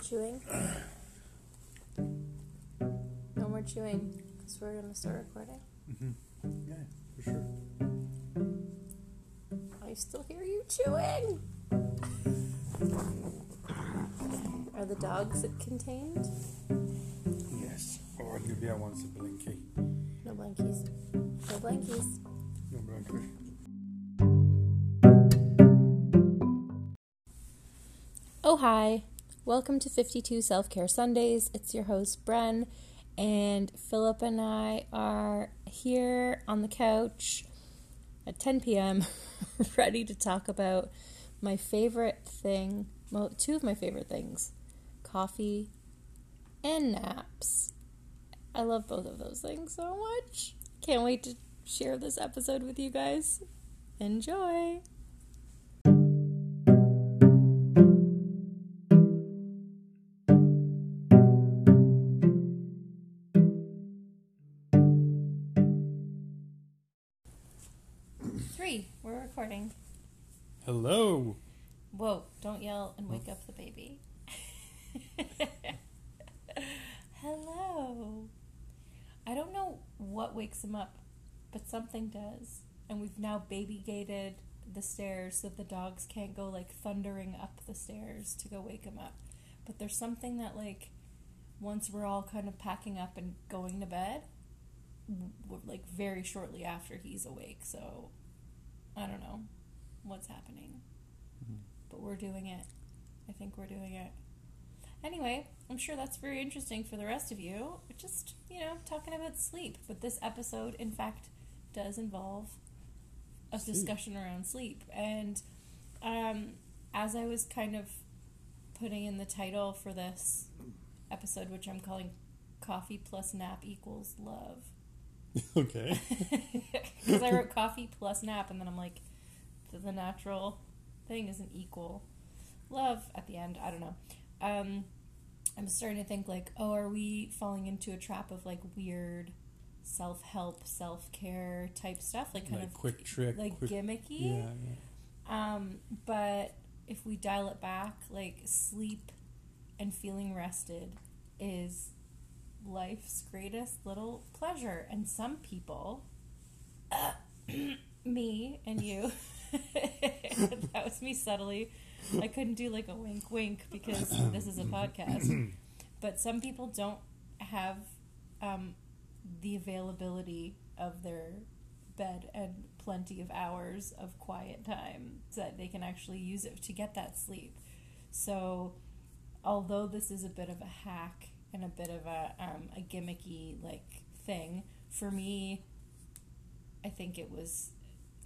chewing? No more chewing because we're going to start recording. Mm-hmm. Yeah, for sure. I still hear you chewing. Are the dogs contained? Yes. Oh, Olivia wants a blankie. No blankies. No blankies. No blankie. Oh, hi. Welcome to 52 Self Care Sundays. It's your host, Bren, and Philip and I are here on the couch at 10 p.m., ready to talk about my favorite thing, well, two of my favorite things coffee and naps. I love both of those things so much. Can't wait to share this episode with you guys. Enjoy! Don't and wake up the baby. Hello. I don't know what wakes him up, but something does. And we've now baby gated the stairs so the dogs can't go like thundering up the stairs to go wake him up. But there's something that, like, once we're all kind of packing up and going to bed, like very shortly after he's awake. So I don't know what's happening mm-hmm. but we're doing it. I think we're doing it. Anyway, I'm sure that's very interesting for the rest of you. Just, you know, talking about sleep. But this episode, in fact, does involve a Sleep. discussion around sleep. And um, as I was kind of putting in the title for this episode, which I'm calling Coffee plus Nap equals Love, Okay. because I wrote coffee plus nap, and then I'm like, the, the natural thing isn't equal love at the end. I don't know. Um, I'm starting to think like, oh, are we falling into a trap of like weird self help, self care type stuff, like kind like of quick trick. like quick, gimmicky? Yeah, yeah. Um, but if we dial it back, like sleep and feeling rested is life's greatest little pleasure. And some people, me and you, that was me subtly. I couldn't do like a wink wink because this is a podcast. But some people don't have um, the availability of their bed and plenty of hours of quiet time so that they can actually use it to get that sleep. So, although this is a bit of a hack and a bit of a um, a gimmicky like thing for me, I think it was.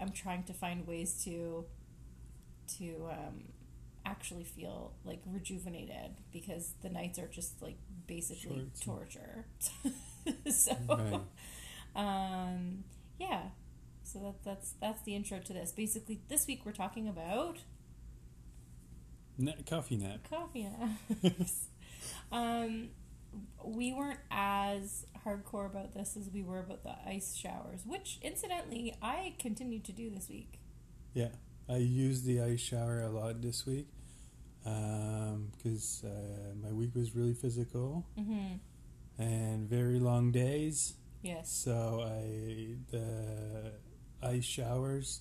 I'm trying to find ways to to um, actually feel like rejuvenated because the nights are just like basically Short. torture. so, Right. um, yeah. So that that's that's the intro to this. Basically, this week we're talking about Na- coffee nap. coffee naps. um, we weren't as hardcore about this as we were about the ice showers, which incidentally I continued to do this week. Yeah. I used the ice shower a lot this week because uh, my week was really physical Mm-hmm. and very long days. Yes. So I the ice showers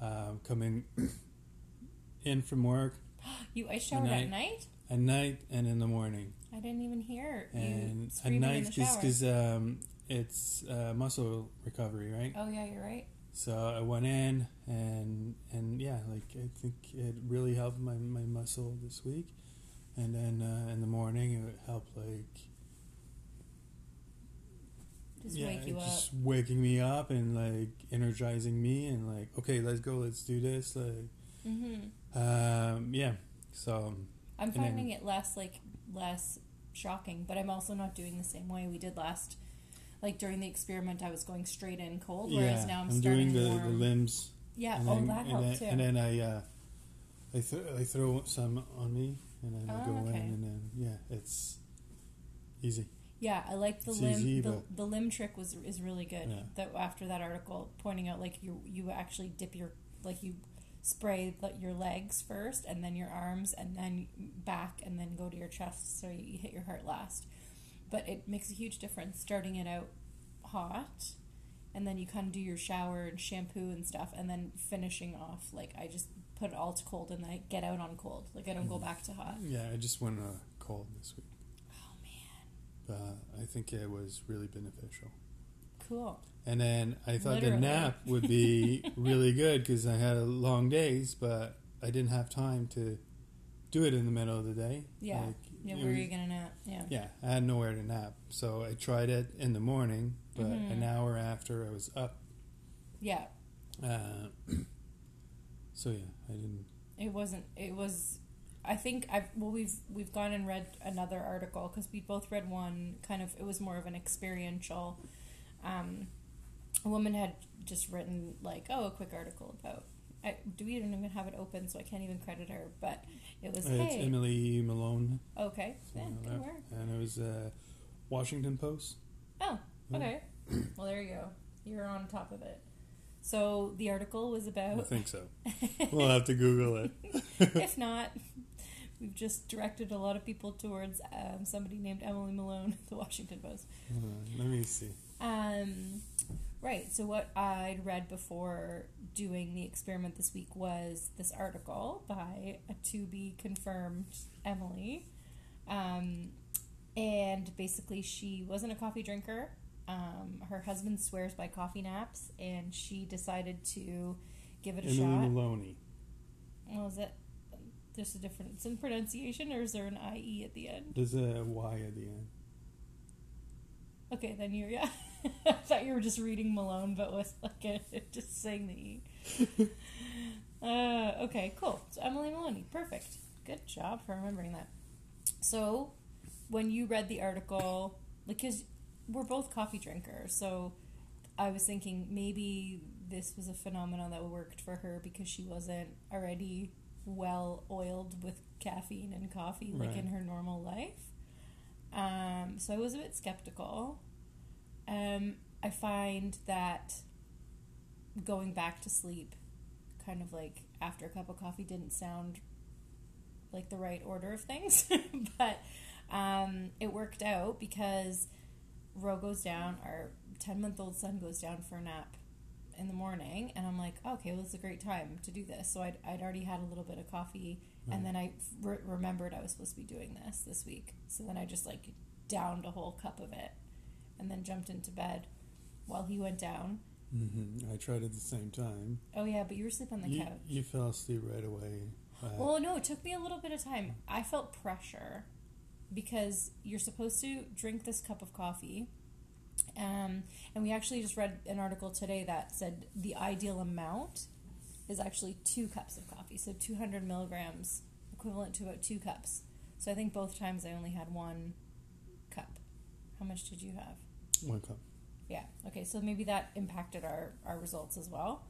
um, coming in from work You ice showered At night? at night and in the morning. I didn't even hear you And at screaming in night, the just because um, it's uh, muscle recovery, right? Oh yeah, you're right. So I went in and and yeah, like I think it really helped my, my muscle this week. And then uh, in the morning, it would help like Just yeah, wake you up. just waking me up and like energizing me and like okay, let's go, let's do this. Like Mm-hmm. um, yeah, so I'm And then- finding it less like less shocking, but I'm also not doing the same way we did last. Like during the experiment, I was going straight in cold, whereas yeah, now I'm, I'm starting doing the, warm. the limbs. yeah, and oh, then, that helped too. And then I uh, I, th- I throw some on me and then I Oh, go in and then yeah, it's easy. yeah, I like the It's limb. easy, the, the limb trick was is really good. Yeah. That after that article pointing out like you you actually dip your like you spray your legs first, and then your arms, and then back, and then go to your chest, so you hit your heart last. But it makes a huge difference starting it out hot, and then you kind of do your shower and shampoo and stuff, and then finishing off like I just put it all to cold, and then I get out on cold. Like I don't go back to hot. Yeah, I just went uh, cold this week. Oh man, But I think it was really beneficial. cool. And then I thought Literally. the nap would be really good because I had long days, but I didn't have time to do it in the middle of the day. Yeah. Like, Yeah, where are you gonna nap? Yeah. Yeah, I had nowhere to nap, so I tried it in the morning, but Mhm. an hour after I was up. Yeah. Uh, so yeah, I didn't. It wasn't. It was. I think I've well we've we've gone and read another article because we both read one kind of it was more of an experiential. Um, a woman had just written like oh a quick article about. I, do we don't even have it open so I can't even credit her, but it was it's hey Emily Malone, okay yeah, good that. work and it was uh, Washington Post. oh Yeah. okay well there you go you're on top of it. So the article was about. I think so. we'll have to Google it. if not, we've just directed a lot of people towards um, somebody named Emily Malone, the Washington Post. Let me see. Um, right. So what I'd read before doing the experiment this week was this article by a to be confirmed Emily, um, and basically she wasn't a coffee drinker. Um, her husband swears by coffee naps, and she decided to give it a Emily shot. Maloney. Well, is it there's a difference in pronunciation, or is there an IE at the end? There's a Y at the end. Okay, then you're yeah. I thought you were just reading Malone, but with like a, just saying the E. uh, okay, cool. So Emily Maloney, perfect. Good job for remembering that. So, when you read the article, because we're both coffee drinkers, so I was thinking maybe this was a phenomenon that worked for her because she wasn't already well oiled with caffeine and coffee like Right. in her normal life. Um, so I was a bit skeptical. Um, I find that going back to sleep, kind of like after a cup of coffee, didn't sound like the right order of things, but um, it worked out because Ro goes down, our 10 month old son goes down for a nap in the morning, and I'm like, okay, well, it's a great time to do this. So I'd, I'd already had a little bit of coffee, Right. and then I re- remembered I was supposed to be doing this this week. So then I just like downed a whole cup of it, and then jumped into bed while he went down. Mm-hmm. I tried at the same time. Oh, yeah, but you were sleeping on the You, couch. you fell asleep right away. Uh, Well, no, it took me a little bit of time. I felt pressure because you're supposed to drink this cup of coffee. Um, and we actually just read an article today that said the ideal amount is actually two cups of coffee. So 200 milligrams, equivalent to about two cups. So I think both times I only had one cup. How much did you have? One cup. Yeah. Okay. So maybe that impacted our our results as well.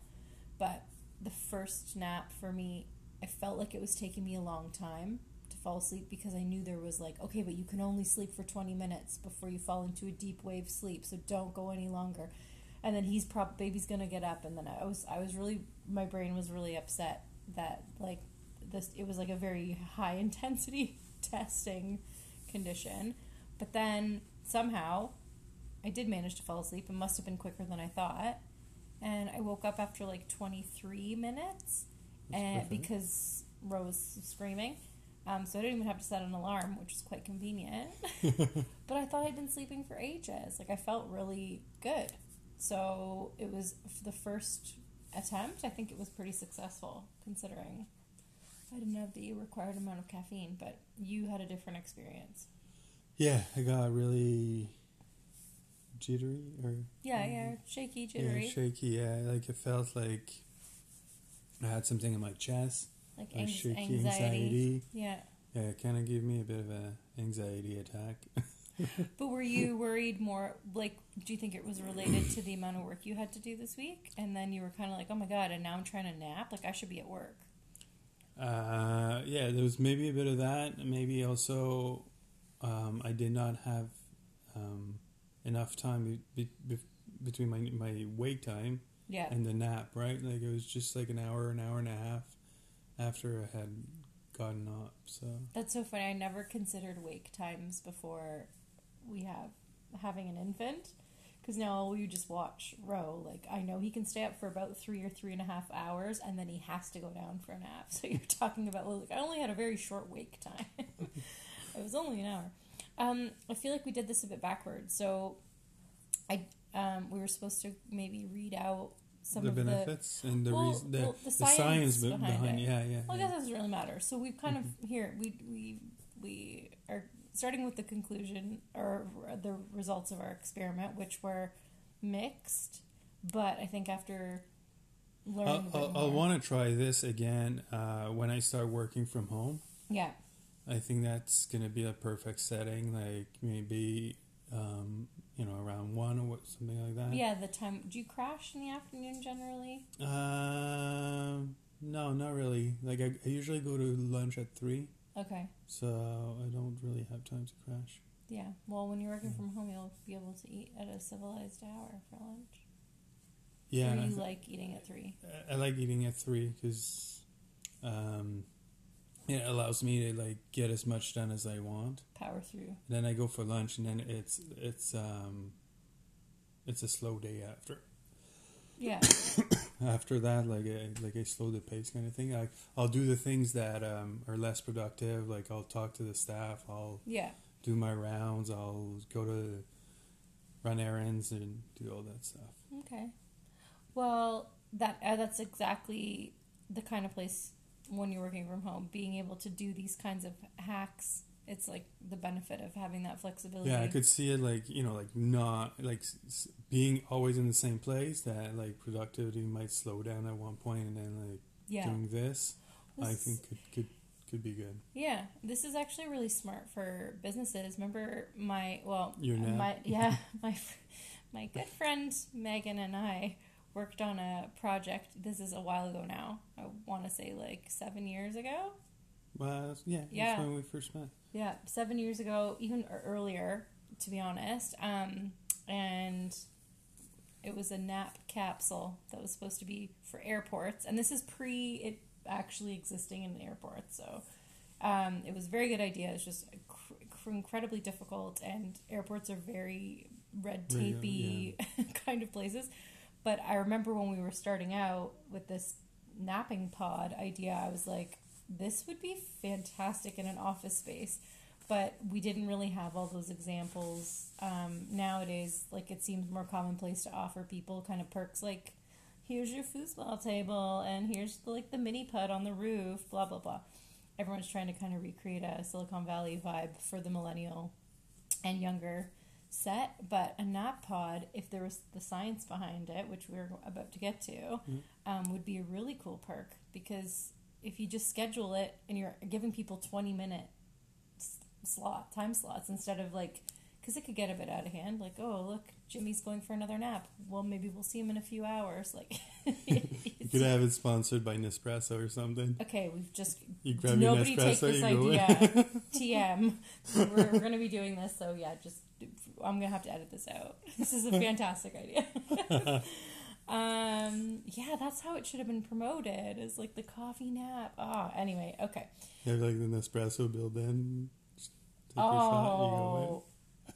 But the first nap for me, I felt like it was taking me a long time to fall asleep because I knew there was like, okay, but you can only sleep for 20 minutes before you fall into a deep wave sleep, so don't go any longer. And then he's prob baby's gonna get up, and then I was I was really my brain was really upset that like this it was like a very high intensity testing condition, but then somehow I did manage to fall asleep. It must have been quicker than I thought. And I woke up after like 23 minutes and because Rose was screaming. Um, so I didn't even have to set an alarm, which was quite convenient. but I thought I'd been sleeping for ages. Like I felt really good. So it was the first attempt. I think it was pretty successful considering I didn't have the required amount of caffeine. But you had a different experience. Yeah, I got really jittery or Yeah, yeah, shaky, jittery, yeah, shaky. Yeah, like it felt like I had something in my chest, like like anx- shaky anxiety. anxiety. Yeah. Yeah, it kind of gave me a bit of a anxiety attack. But were you worried more? Like, do you think it was related to the amount of work you had to do this week? And then you were kind of like, oh my god, and now I'm trying to nap. Like, I should be at work. Uh, yeah, there was maybe a bit of that. Maybe also, um, I did not have um, enough time be, be, between my my wake time Yeah. and the nap, right? Like it was just like an hour, an hour and a half after I had gotten up. So That's so funny. I never considered wake times before we have having an infant. Because now you just watch Ro. Like, I know he can stay up for about three or three and a half hours, and then he has to go down for a nap. So you're talking about, well, like, I only had a very short wake time. it was only an hour. Um, I feel like we did this a bit backwards. So I um, we were supposed to maybe read out some the of the benefits and the well, reason, the, well, the the science science, behind behind, it. yeah, yeah. Well, I guess it doesn't really matter. So we've kind of here we we we are starting with the conclusion or the results of our experiment, which were mixed. But I think after learning, I'll, a bit I'll, more, I'll want to try this again uh, when I start working from home. yeah, I think that's gonna be a perfect setting, like maybe um, you know around one or what, something like that. yeah. The time. Do you crash in the afternoon generally? Um, no, not really. Like I, I usually go to lunch at three, Okay. so I don't really have time to crash. Yeah. Well, when you're working Yeah. from home, you'll be able to eat at a civilized hour for lunch. Yeah, Or I you th- like eating at three. I like eating at three because um, it allows me to like get as much done as I want. Power through. Then I go for lunch, and then it's it's um, it's a slow day after. Yeah. After that, like I, like I slow the pace kind of thing. I I'll do the things that um, are less productive. Like I'll talk to the staff. I'll Yeah. do my rounds. I'll go to run errands and do all that stuff. Okay. Well, that uh, that's exactly the kind of place when you're working from home, being able to do these kinds of hacks. It's like the benefit of having that flexibility. Yeah, I could see it like you know, like not like s- being always in the same place. That like productivity might slow down at one point, and then like Yeah. doing this, I think could could could be good. Yeah, this is actually really smart for businesses. Remember my well, Your uh, nap? my yeah, my my good friend Megan and I worked on a project. This is a while ago now. I want to say like seven years ago. Well, yeah, Yeah. that's when we first met. Yeah, seven years ago, even earlier, to be honest. Um, and it was a nap capsule that was supposed to be for airports, and this is pre it actually existing in airports. So um, it was a very good idea. It's just cr- cr- incredibly difficult, and airports are very red tapey kind of places. But I remember when we were starting out with this napping pod idea, I was like, this would be fantastic in an office space. But we didn't really have all those examples. Um, nowadays, like it seems more commonplace to offer people kind of perks like, here's your foosball table, and here's like the mini putt on the roof, blah blah blah. Everyone's trying to kind of recreate a Silicon Valley vibe for the millennial and younger set, but a nap pod, if there was the science behind it, which we're about to get to, Mhm. um, would be a really cool perk because if you just schedule it and you're giving people 20 minute slot time slots instead of like because it could get a bit out of hand like oh look jimmy's going for another nap well maybe we'll see him in a few hours like You could have it sponsored by Nespresso or something. okay we've just You grab nobody your take this you idea tm we're, we're going to be doing this so yeah just i'm going to have to edit this out. This is a fantastic idea. Um yeah that's how it should have been promoted as like the coffee nap. Ah anyway okay. You have like the Nespresso. Just Take your shot, oh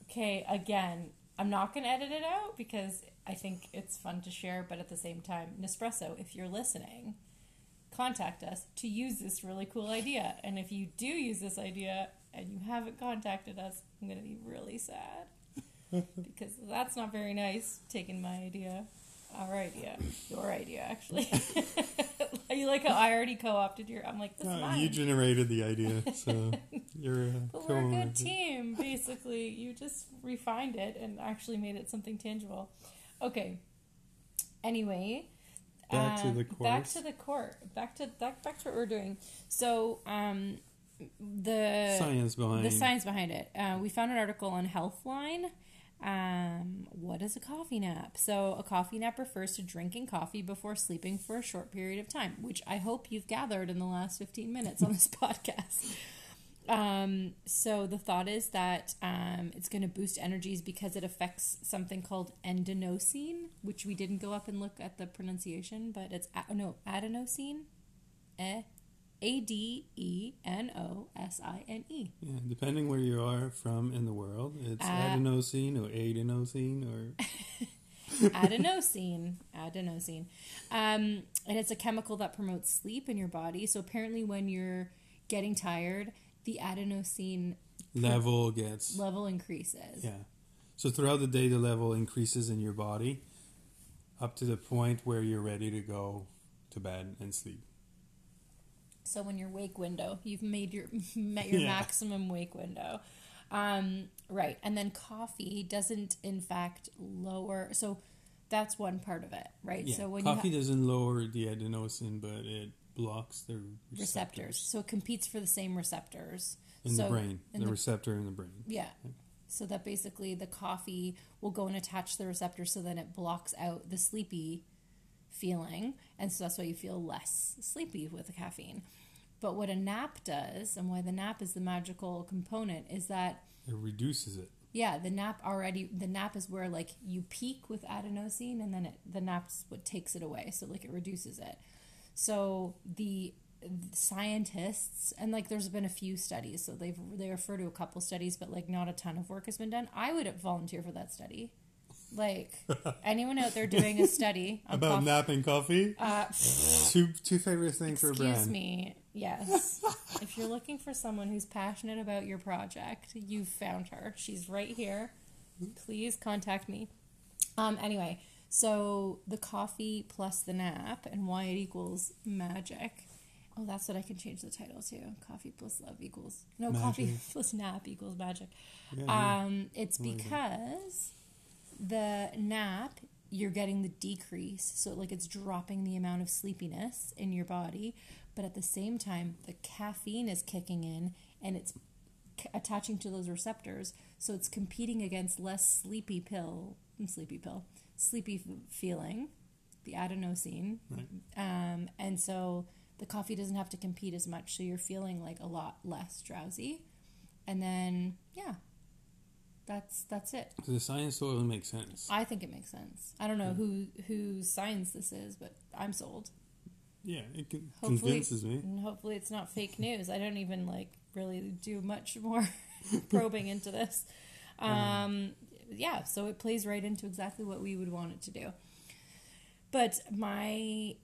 okay again i'm not going to edit it out because i think it's fun to share but at the same time nespresso if you're listening contact us to use this really cool idea. And if you do use this idea and you haven't contacted us i'm going to be really sad because that's not very nice taking my idea our idea your idea actually you like how i already co-opted your i'm like this No, you generated the idea, so you're a but we're a good team, basically. You just refined it and actually made it something tangible. Okay. Anyway, Back to um, the Back to the court. Back to back, back to what we're doing. So, um, the Science behind. the science behind it. Uh, we found an article on Healthline. Um, what is a coffee nap? So, a coffee nap refers to drinking coffee before sleeping for a short period of time, which I hope you've gathered in the last 15 minutes on this podcast. Um, so, the thought is that um, it's going to boost energies because it affects something called endonosine. which we didn't go up and look at the pronunciation, but it's no adenosine, eh, A D E N O S I N E. Yeah, depending where you are from in the world, it's Uh, adenosine or adenosine or adenosine adenosine um, and it's a chemical that promotes sleep in your body so apparently when you're getting tired the adenosine level gets level increases yeah. So throughout the day, the level increases in your body up to the point where you're ready to go to bed and sleep. So when your wake window you've made your met your Yeah. maximum wake window um, right and then coffee doesn't in fact lower so that's one part of it right Yeah. so when Coffee you ha- doesn't lower the adenosine, but it blocks the receptors, receptors so it competes for the same receptors in so the brain. in The, the- receptor in the brain. Yeah. So that basically the coffee will go and attach the receptor so then it blocks out the sleepy feeling. And so that's why you feel less sleepy with the caffeine. But what a nap does, and why the nap is the magical component, is that It reduces it. yeah, the nap already the nap is where like you peak with adenosine and then it the nap's what takes it away. So like it reduces it. So the scientists and like there's been a few studies so they've they refer to a couple studies but like not a ton of work has been done i would volunteer for that study like anyone out there doing a study on About coffee- napping coffee? uh, two two favorite things for excuse me. Yes. If you're looking for someone who's passionate about your project you've found her. She's right here. Please contact me. Um anyway so the coffee plus the nap and why it equals magic. Oh that's what i can change the title to. Coffee plus love equals no coffee plus nap equals magic. Yeah, um, it's because the nap you're getting the decrease, so like it's dropping the amount of sleepiness in your body, but at the same time the caffeine is kicking in and it's c- attaching to those receptors, so it's competing against less sleepy pill, sleepy pill, sleepy f- feeling, the adenosine, Right. um, and so the coffee doesn't have to compete as much, so you're feeling like a lot less drowsy, and then yeah, that's that's it. So the science totally makes sense. I think it makes sense. I don't know who whose science this is, but I'm sold. Yeah, it con- Hopefully- convinces me. And hopefully it's not fake news. I don't even like really do much more probing into this. Um, yeah, so it plays right into exactly what we would want it to do. But my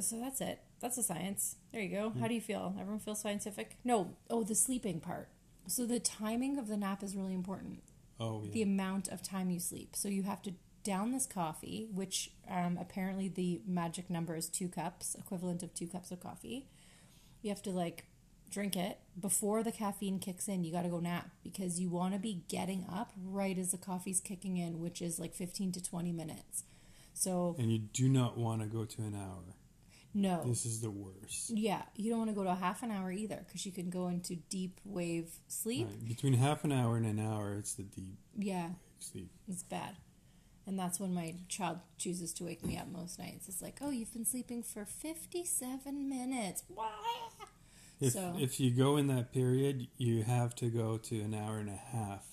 so that's it. That's the science. There you go. How do you feel? Everyone feels scientific? No. Oh, the sleeping part. So the timing of the nap is really important. Oh yeah. the amount of time you sleep. So you have to down this coffee, which um, apparently the magic number is two cups, equivalent of two cups of coffee. You have to like drink it before the caffeine kicks in. You got to go nap because you want to be getting up right as the coffee's kicking in, which is like 15 to 20 minutes. So, and you do not want to go to an hour. No. This is the worst. Yeah, you don't want to go to a half an hour either because you can go into deep wave sleep. Right. Between half an hour and an hour, it's the deep Yeah, sleep. It's bad. And that's when my child chooses to wake me up most nights. It's like, oh, you've been sleeping for 57 minutes. If So- if you go in that period, you have to go to an hour and a half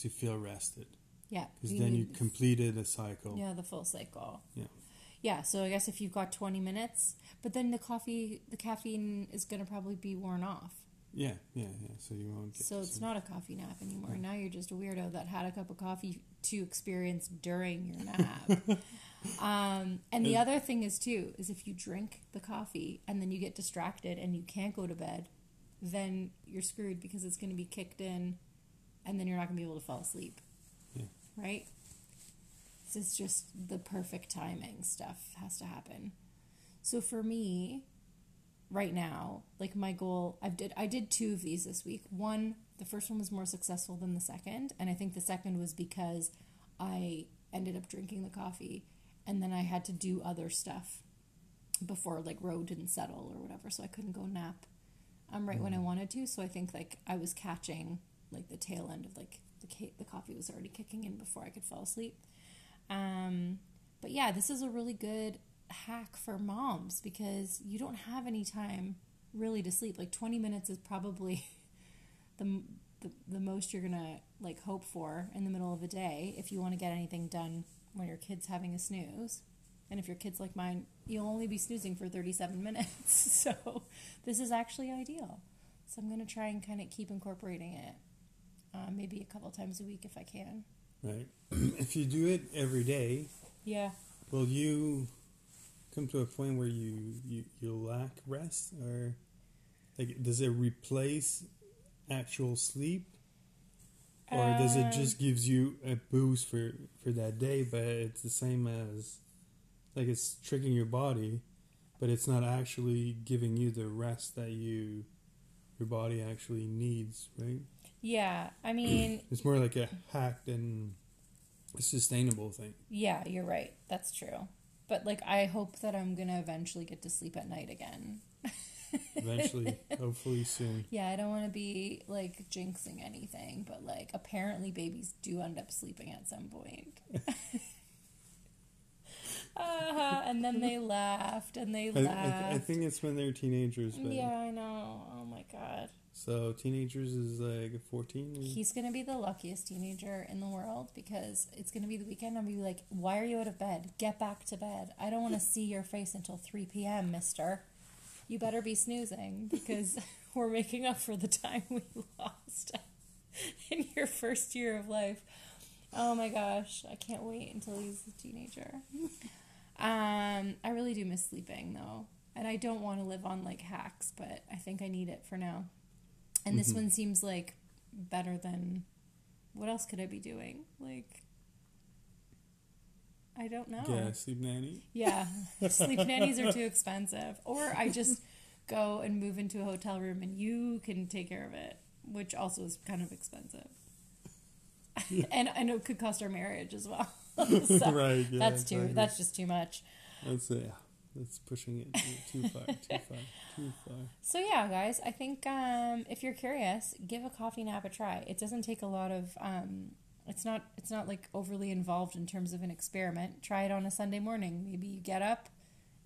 to feel rested, Yeah. because then you completed a cycle. Yeah, the full cycle. Yeah. Yeah, so I guess if you've got 20 minutes, but then the coffee, the caffeine is going to probably be worn off. Yeah, yeah, yeah. So you won't get. So it's some- not a coffee nap anymore. Yeah. Now you're just a weirdo that had a cup of coffee to experience during your nap. um, and the other thing is too is if you drink the coffee and then you get distracted and you can't go to bed, then you're screwed because it's going to be kicked in, and then you're not going to be able to fall asleep. Yeah. Right. This is just the perfect timing. Stuff has to happen. So for me, right now like my goal i did i did two of these this week one the first one was more successful than the second and i think the second was because i ended up drinking the coffee and then i had to do other stuff before like road didn't settle or whatever so i couldn't go nap um, right when i wanted to so i think like i was catching like the tail end of like the, the coffee was already kicking in before i could fall asleep um, but yeah this is a really good hack for moms because you don't have any time really to sleep. Like 20 minutes is probably the, the, the most you're going to like hope for in the middle of the day if you want to get anything done when your kid's having a snooze. And if your kid's like mine, you'll only be snoozing for 37 minutes. So this is actually ideal. So I'm going to try and kind of keep incorporating it, uh, maybe a couple times a week if I can. Right. if you do it every day, Yeah. will you come to a point where you, you, you lack rest? Or like, does it replace actual sleep? Or does it Um, just gives you a boost for, for that day, but it's the same as like it's tricking your body, but it's not actually giving you the rest that you your body actually needs, right? Yeah. I mean, It's more like a hack than a sustainable thing. yeah, you're right. That's true. But like, I hope that I'm going to eventually get to sleep at night again. Eventually, hopefully soon. Yeah, I don't want to be like jinxing anything, but like apparently babies do end up sleeping at some point. uh, and then they laughed and they I, laughed. I, I think it's when they're teenagers, but yeah, I know. Oh my god. So teenagers is like fourteen. He's going to be the luckiest teenager in the world because it's to be the weekend. I'm be like, why are you out of bed? Get back to bed. I don't want to see your face until 3 p.m., mister. You better be snoozing because we're making up for the time we lost in your first year of life. Oh my gosh, I can't wait until he's a teenager. Um, I really do miss sleeping though, and I don't want to live on like hacks, but I think I need it for now. And this Mhm. one seems like better than what else could I be doing? Like, I don't know. Yeah, sleep nanny. Yeah, sleep nannies are too expensive. Or I just go and move into a hotel room and you can take care of it, which also is kind of expensive. and I know it could cost our marriage as well. So right. Yeah, that's too. exactly. That's just too much. That's yeah. That's pushing it too far. Too far. Too far. So yeah, guys, I think um, if you're curious, give a coffee nap a try. It doesn't take a lot of. Um, it's not. It's not like overly involved in terms of an experiment. Try it on a Sunday morning. Maybe you get up,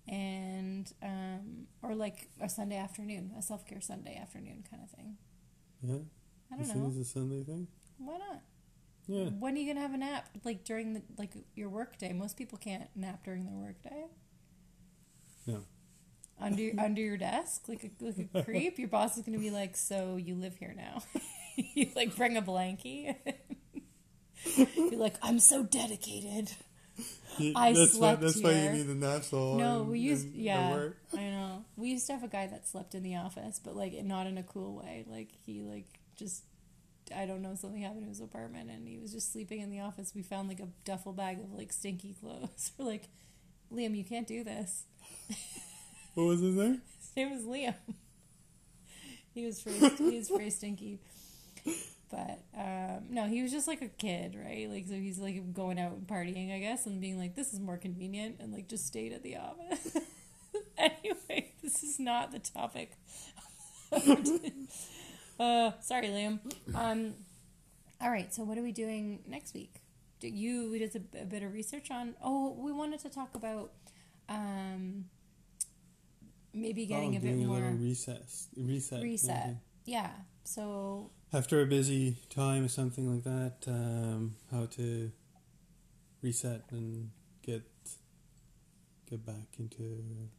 and um, or like a Sunday afternoon, a self care Sunday afternoon kind of thing. Yeah. I You don't think know. it's a Sunday thing? Why not? Yeah. When are you gonna have a nap? Like during the like your work day. Most people can't nap during their work day. No. Under under your desk, like a like a creep. Your boss is gonna be like, "So you live here now?" you like bring a blankie. You're like, "I'm so dedicated." You- I that's slept why, that's why here. you need the so No, we used yeah. I know. We used to have a guy that slept in the office, but like not in a cool way. Like he like just I don't know something happened to his apartment and he was just sleeping in the office. We found like a duffel bag of like stinky clothes. We're like, Liam, you can't do this. What was his name? His name was Liam. he was very, he was very stinky. But um, no, he was just like a kid, right? Like so he's like going out and partying, I guess, and being like, "This is more convenient," and like just stayed at the office. anyway, this is not the topic. uh, sorry, Liam. Um, all right, so what are we doing next week? You did a, a bit of research on? Oh, we wanted to talk about um, maybe getting oh, a bit more a little recess. Reset. reset. maybe. Yeah. So After a busy time or something like that, um, how to reset and get get back into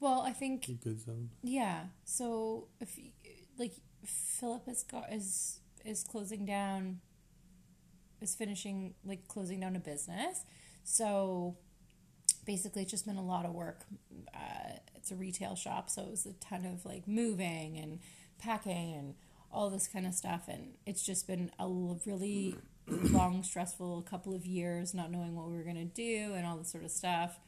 well, I think good zone. yeah. So if like Philip is got is is closing down is finishing like closing down a business. So basically it's just been a lot of work. Uh, it's a retail shop, so it was a ton of like moving and packing and all this kind of stuff and it's just been a really long stressful couple of years not knowing what we were going to do and all this sort of stuff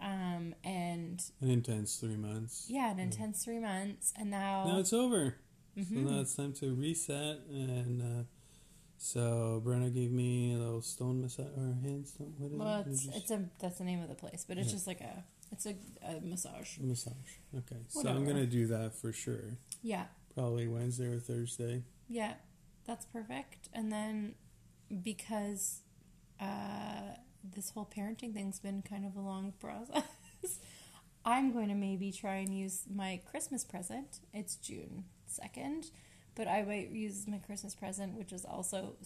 um, and An intense three months. yeah an intense three months and now Now it's over. Mhm. So now it's time to reset. And uh, so Brenna gave me a little stone massage or hand stone. What is well it? it's, Just- it's a that's the name of the place but it's Yeah. just like a it's a, a massage massage. Okay, so I'm gonna do that for sure. yeah Probably Wednesday or Thursday. Yeah, that's perfect. And then because uh, this whole parenting thing's been kind of a long process, I'm going to maybe try and use my Christmas present. It's June 2nd, but I might use my Christmas present, which is also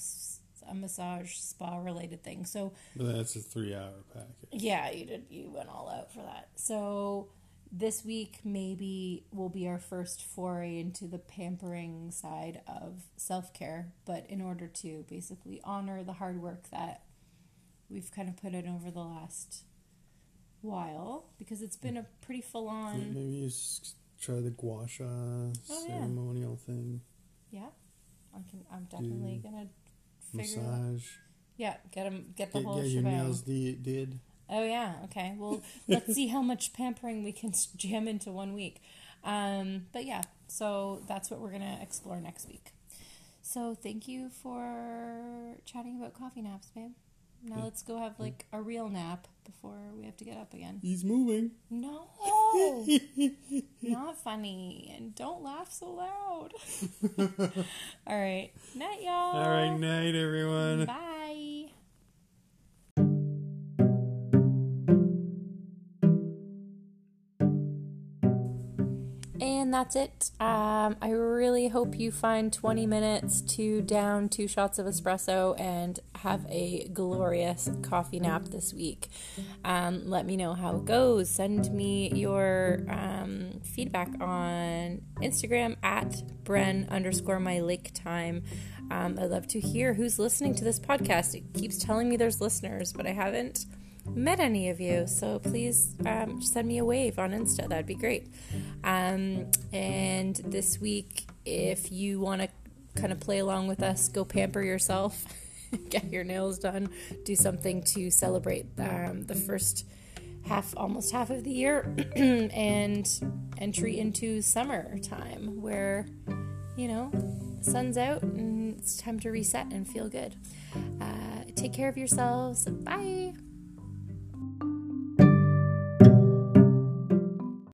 a massage spa related thing. So But that's a three hour package. yeah, you did. You went all out for that. So this week maybe will be our first foray into the pampering side of self care. But in order to basically honor the hard work that we've kind of put in over the last while, because it's been a pretty full on. Maybe you try the gua sha Oh, yeah. ceremonial thing. Yeah, I can. I'm definitely Do gonna figure. Out, Massage. yeah, them, get the Get, whole get your shebang. nails de- did. Oh yeah, okay. Well, let's see how much pampering we can jam into one week. Um, but yeah, so that's what we're gonna explore next week. So thank you for chatting about coffee naps, babe. Now let's go have like a real nap before we have to get up again. He's moving. No, not funny, and don't laugh so loud. All right, night, y'all. All right, night, everyone. Bye. And that's it. Um, I really hope you find 20 minutes to down two shots of espresso and have a glorious coffee nap this week. Um, let me know how it goes. Send me your um, feedback on Instagram at Bren underscore my lake time. Um, I'd love to hear who's listening to this podcast. It keeps telling me there's listeners, but I haven't met any of you. So please um, send me a wave on Insta. That'd be great. Um, and this week, if you want to kind of play along with us, go pamper yourself, get your nails done, do something to celebrate um, the first half, almost half of the year, and entry into summertime where, you know, sun's out and it's time to reset and feel good. Uh, take care of yourselves. Bye.